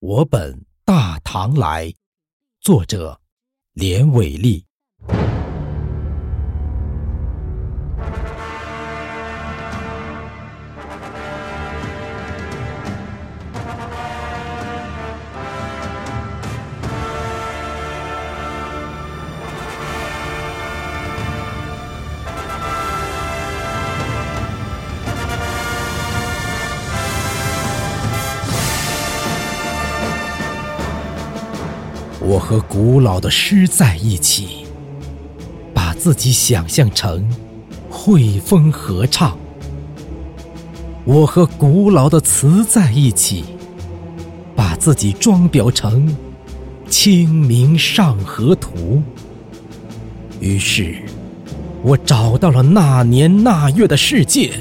我本大唐来，作者连伟立。我和古老的诗在一起，把自己想象成汇丰合唱；我和古老的词在一起，把自己装裱成清明上河图。于是，我找到了那年那月的世界；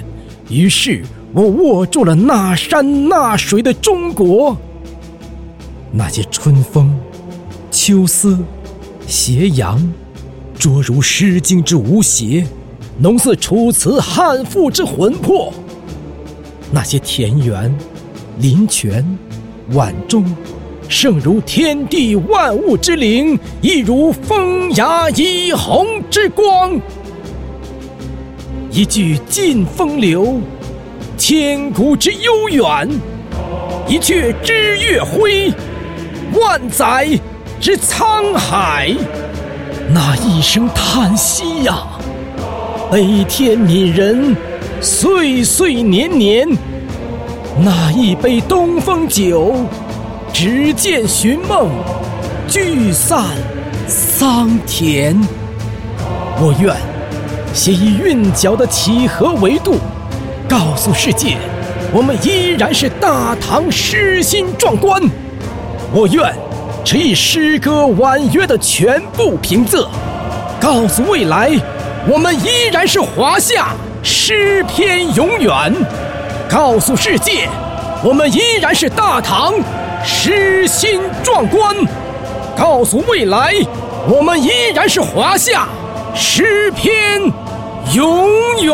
于是我握住了那山那水的中国。那些春风。秋思，斜阳，拙如《诗经》之无邪，浓似《楚辞》汉赋之魂魄。那些田园、林泉、晚钟，胜如天地万物之灵，亦如风雅一泓之光。一句尽风流，千古之悠远；一阙知月辉，万载。之沧海，那一声叹息呀，悲天悯人，岁岁年年。那一杯东风酒，执剑寻梦，聚散桑田。我愿写以韵脚的几何维度，告诉世界，我们依然是大唐诗心壮观。我愿。这一诗歌婉约的全部平仄，告诉未来，我们依然是华夏诗篇永远；告诉世界，我们依然是大唐诗心壮观；告诉未来，我们依然是华夏诗篇永远。